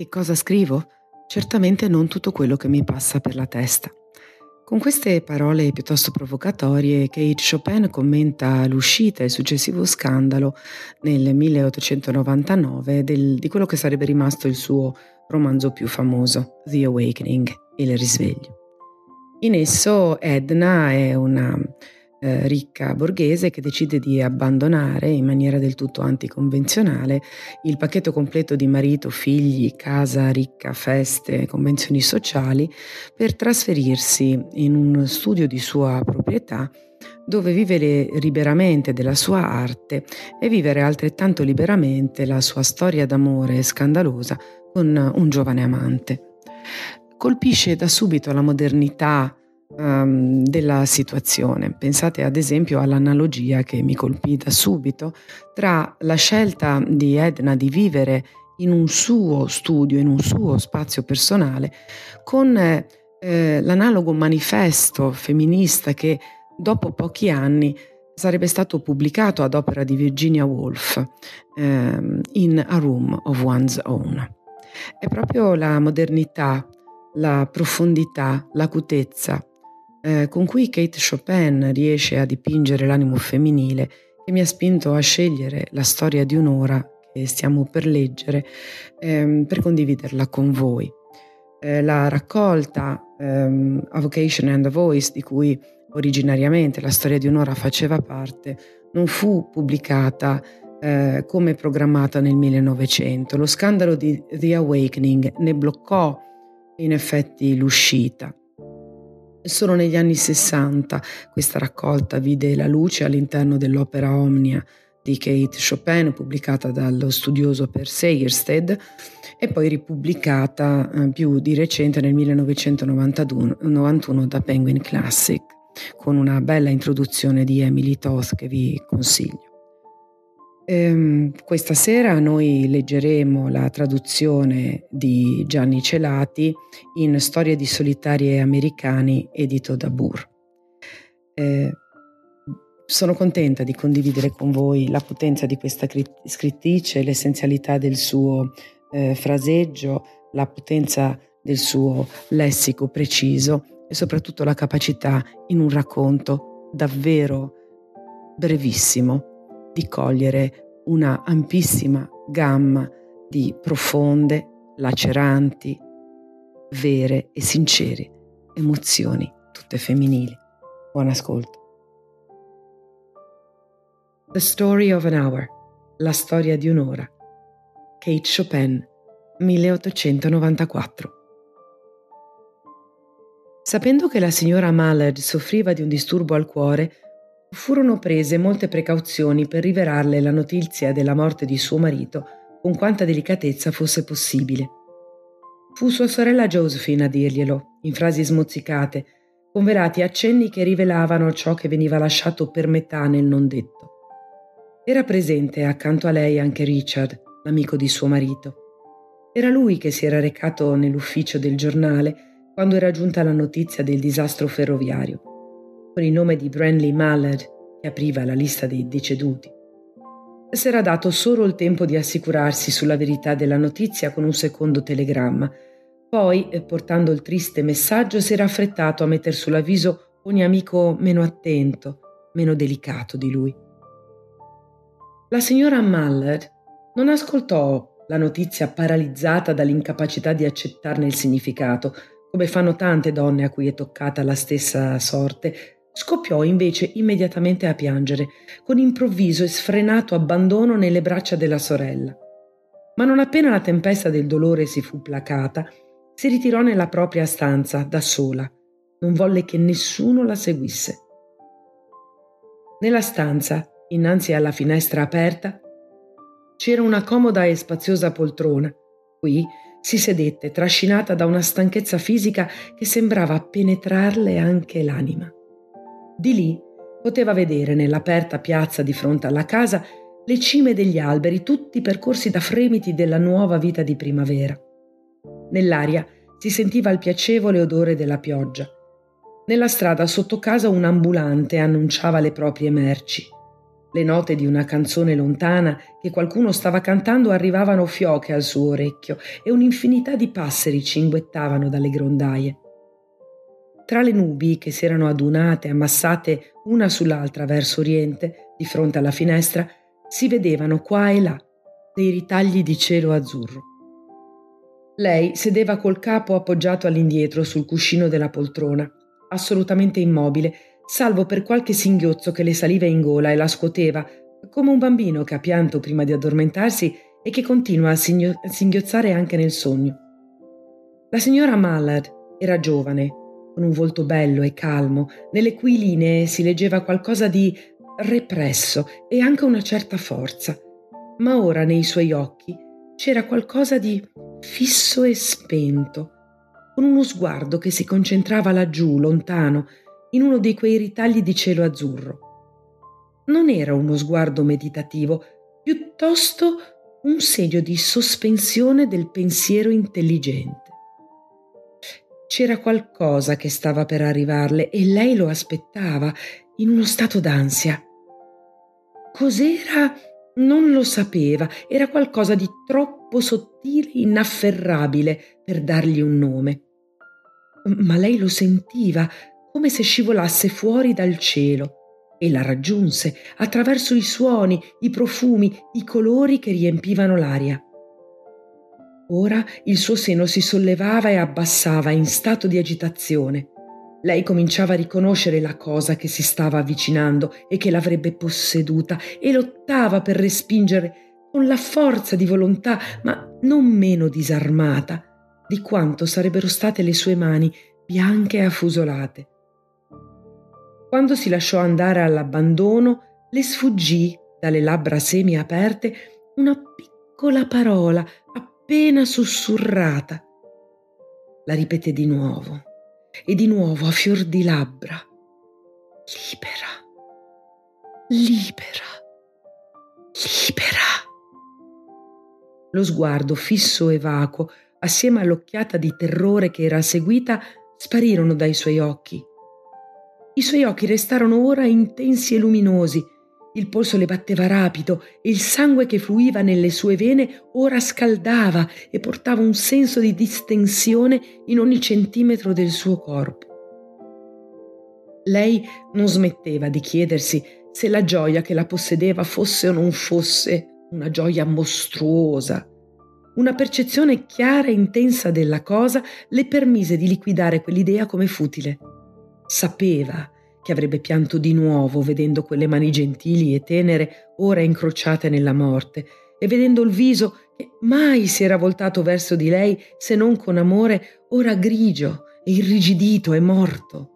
E cosa scrivo? Certamente non tutto quello che mi passa per la testa. Con queste parole piuttosto provocatorie, Kate Chopin commenta l'uscita e il successivo scandalo nel 1899 del, di quello che sarebbe rimasto il suo romanzo più famoso, The Awakening, il risveglio. In esso Edna è una eh, ricca borghese che decide di abbandonare in maniera del tutto anticonvenzionale il pacchetto completo di marito, figli, casa ricca, feste, convenzioni sociali per trasferirsi in un studio di sua proprietà dove vivere liberamente della sua arte e vivere altrettanto liberamente la sua storia d'amore scandalosa con un giovane amante. Colpisce da subito la modernità um, della situazione. Pensate ad esempio all'analogia che mi colpì da subito tra la scelta di Edna di vivere in un suo studio, in un suo spazio personale, con eh, l'analogo manifesto femminista che dopo pochi anni sarebbe stato pubblicato ad opera di Virginia Woolf ehm, in A Room of One's Own. È proprio la modernità, la profondità, l'acutezza eh, con cui Kate Chopin riesce a dipingere l'animo femminile che mi ha spinto a scegliere la storia di un'ora che stiamo per leggere ehm, per condividerla con voi. Eh, la raccolta ehm, A Vocation and a Voice di cui originariamente la storia di un'ora faceva parte non fu pubblicata eh, come programmata nel 1900. Lo scandalo di The Awakening ne bloccò in effetti l'uscita. Solo negli anni 60 questa raccolta vide la luce all'interno dell'opera Omnia di Kate Chopin, pubblicata dallo studioso per Segerstedt e poi ripubblicata eh, più di recente nel 1991 da Penguin Classic, con una bella introduzione di Emily Toth che vi consiglio. Ehm, questa sera noi leggeremo la traduzione di Gianni Celati in Storie di solitarie americani edito da Burr. Eh, sono contenta di condividere con voi la potenza di questa scrittrice, l'essenzialità del suo eh, fraseggio, la potenza del suo lessico preciso e soprattutto la capacità in un racconto davvero brevissimo di cogliere una ampissima gamma di profonde, laceranti, vere e sincere emozioni, tutte femminili. Buon ascolto. The Story of an Hour, la storia di un'ora. Kate Chopin, 1894. Sapendo che la signora Mallard soffriva di un disturbo al cuore, furono prese molte precauzioni per rivelarle la notizia della morte di suo marito con quanta delicatezza fosse possibile. Fu sua sorella Josephine a dirglielo, in frasi smozzicate, con velati accenni che rivelavano ciò che veniva lasciato per metà nel non detto. Era presente accanto a lei anche Richard, l'amico di suo marito. Era lui che si era recato nell'ufficio del giornale quando era giunta la notizia del disastro ferroviario con il nome di Branley Mallard, che apriva la lista dei deceduti. S'era dato solo il tempo di assicurarsi sulla verità della notizia con un secondo telegramma. Poi, eh, portando il triste messaggio, si era affrettato a metter sull'avviso ogni amico meno attento, meno delicato di lui. La signora Mallard non ascoltò la notizia paralizzata dall'incapacità di accettarne il significato, come fanno tante donne a cui è toccata la stessa sorte, Scoppiò invece immediatamente a piangere, con improvviso e sfrenato abbandono nelle braccia della sorella. Ma non appena la tempesta del dolore si fu placata, si ritirò nella propria stanza da sola. Non volle che nessuno la seguisse. Nella stanza, innanzi alla finestra aperta, c'era una comoda e spaziosa poltrona. Qui si sedette, trascinata da una stanchezza fisica che sembrava penetrarle anche l'anima. Di lì poteva vedere nell'aperta piazza di fronte alla casa le cime degli alberi, tutti percorsi da fremiti della nuova vita di primavera. Nell'aria si sentiva il piacevole odore della pioggia. Nella strada sotto casa un ambulante annunciava le proprie merci. Le note di una canzone lontana che qualcuno stava cantando arrivavano fioche al suo orecchio e un'infinità di passeri cinguettavano dalle grondaie. Tra le nubi che si erano adunate, ammassate una sull'altra verso oriente, di fronte alla finestra, si vedevano qua e là dei ritagli di cielo azzurro. Lei sedeva col capo appoggiato all'indietro sul cuscino della poltrona, assolutamente immobile, salvo per qualche singhiozzo che le saliva in gola e la scuoteva, come un bambino che ha pianto prima di addormentarsi e che continua a singhiozzare anche nel sogno. La signora Mallard era giovane, con un volto bello e calmo, nelle cui linee si leggeva qualcosa di represso e anche una certa forza. Ma ora nei suoi occhi c'era qualcosa di fisso e spento, con uno sguardo che si concentrava laggiù, lontano, in uno di quei ritagli di cielo azzurro. Non era uno sguardo meditativo, piuttosto un segno di sospensione del pensiero intelligente. C'era qualcosa che stava per arrivarle e lei lo aspettava in uno stato d'ansia. Cos'era? Non lo sapeva, era qualcosa di troppo sottile, inafferrabile per dargli un nome. Ma lei lo sentiva come se scivolasse fuori dal cielo e la raggiunse attraverso i suoni, i profumi, i colori che riempivano l'aria. Ora il suo seno si sollevava e abbassava in stato di agitazione. Lei cominciava a riconoscere la cosa che si stava avvicinando e che l'avrebbe posseduta e lottava per respingere con la forza di volontà, ma non meno disarmata di quanto sarebbero state le sue mani bianche e affusolate. Quando si lasciò andare all'abbandono, le sfuggì dalle labbra semi aperte una piccola parola appena sussurrata. La ripeté di nuovo e di nuovo a fior di labbra. Libera, libera, libera. Lo sguardo fisso e vacuo, assieme all'occhiata di terrore che era seguita, sparirono dai suoi occhi. I suoi occhi restarono ora intensi e luminosi, il polso le batteva rapido e il sangue che fluiva nelle sue vene ora scaldava e portava un senso di distensione in ogni centimetro del suo corpo. Lei non smetteva di chiedersi se la gioia che la possedeva fosse o non fosse una gioia mostruosa. Una percezione chiara e intensa della cosa le permise di liquidare quell'idea come futile. Sapeva che avrebbe pianto di nuovo vedendo quelle mani gentili e tenere ora incrociate nella morte e vedendo il viso che mai si era voltato verso di lei se non con amore, ora grigio e irrigidito e morto.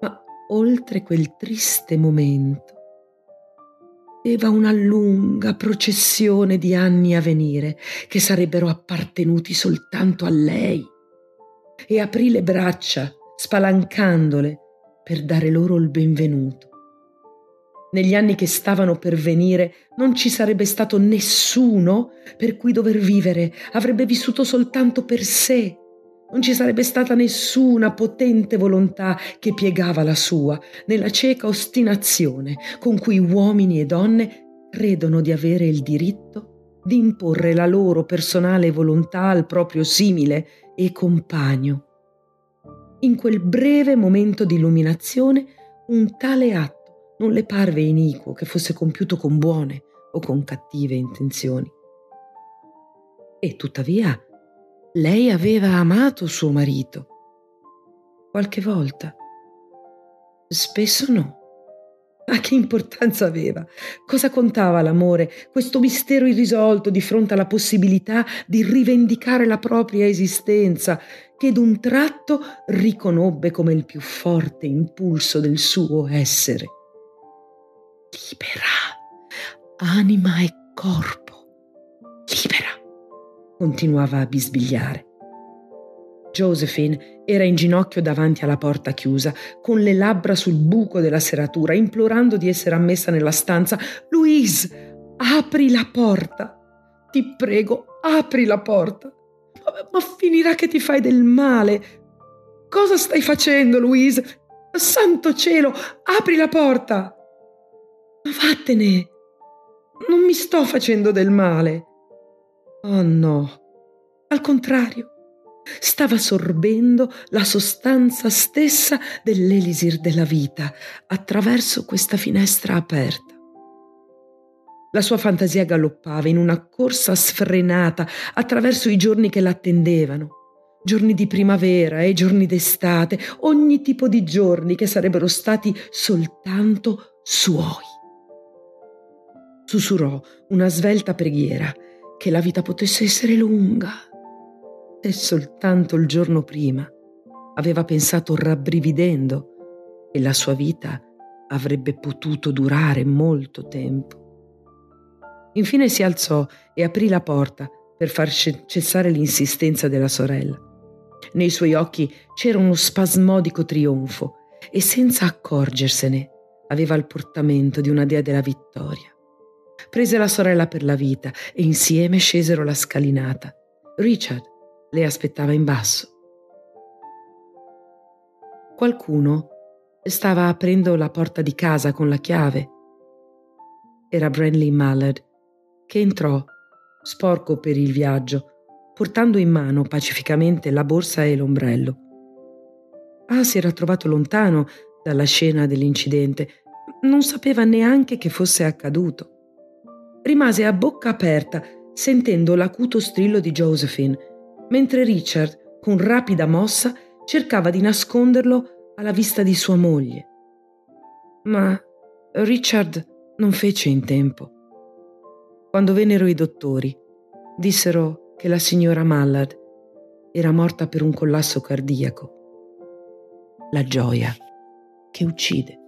Ma oltre quel triste momento vedeva una lunga processione di anni a venire che sarebbero appartenuti soltanto a lei e aprì le braccia spalancandole per dare loro il benvenuto. Negli anni che stavano per venire non ci sarebbe stato nessuno per cui dover vivere, avrebbe vissuto soltanto per sé. Non ci sarebbe stata nessuna potente volontà che piegava la sua nella cieca ostinazione con cui uomini e donne credono di avere il diritto di imporre la loro personale volontà al proprio simile e compagno in quel breve momento di illuminazione un tale atto non le parve iniquo che fosse compiuto con buone o con cattive intenzioni. E tuttavia lei aveva amato suo marito. Qualche volta. Spesso no. Ma che importanza aveva? Cosa contava l'amore, questo mistero irrisolto di fronte alla possibilità di rivendicare la propria esistenza, che d'un tratto riconobbe come il più forte impulso del suo essere. Libera, anima e corpo, libera, continuava a bisbigliare. Josephine era in ginocchio davanti alla porta chiusa, con le labbra sul buco della serratura, implorando di essere ammessa nella stanza. Louise, apri la porta. Ti prego, apri la porta. Ma, ma finirà che ti fai del male. Cosa stai facendo, Louise? Santo cielo, apri la porta. Ma vattene! Non mi sto facendo del male. Oh no, al contrario, stava sorbendo la sostanza stessa dell'elisir della vita attraverso questa finestra aperta. La sua fantasia galoppava in una corsa sfrenata attraverso i giorni che l'attendevano, giorni di primavera e giorni d'estate, ogni tipo di giorni che sarebbero stati soltanto suoi. Sussurrò una svelta preghiera che la vita potesse essere lunga. E soltanto il giorno prima aveva pensato rabbrividendo che la sua vita avrebbe potuto durare molto tempo. Infine si alzò e aprì la porta per far cessare l'insistenza della sorella. Nei suoi occhi c'era uno spasmodico trionfo e senza accorgersene aveva il portamento di una dea della vittoria. Prese la sorella per la vita e insieme scesero la scalinata. Richard le aspettava in basso. Qualcuno stava aprendo la porta di casa con la chiave. Era Branley Mallard che entrò, sporco per il viaggio, portando in mano pacificamente la borsa e l'ombrello. Ah, si era trovato lontano dalla scena dell'incidente, non sapeva neanche che fosse accaduto. Rimase a bocca aperta, sentendo l'acuto strillo di Josephine, mentre Richard, con rapida mossa, cercava di nasconderlo alla vista di sua moglie. Ma Richard non fece in tempo. Quando vennero i dottori, dissero che la signora Mallard era morta per un collasso cardiaco. La gioia che uccide.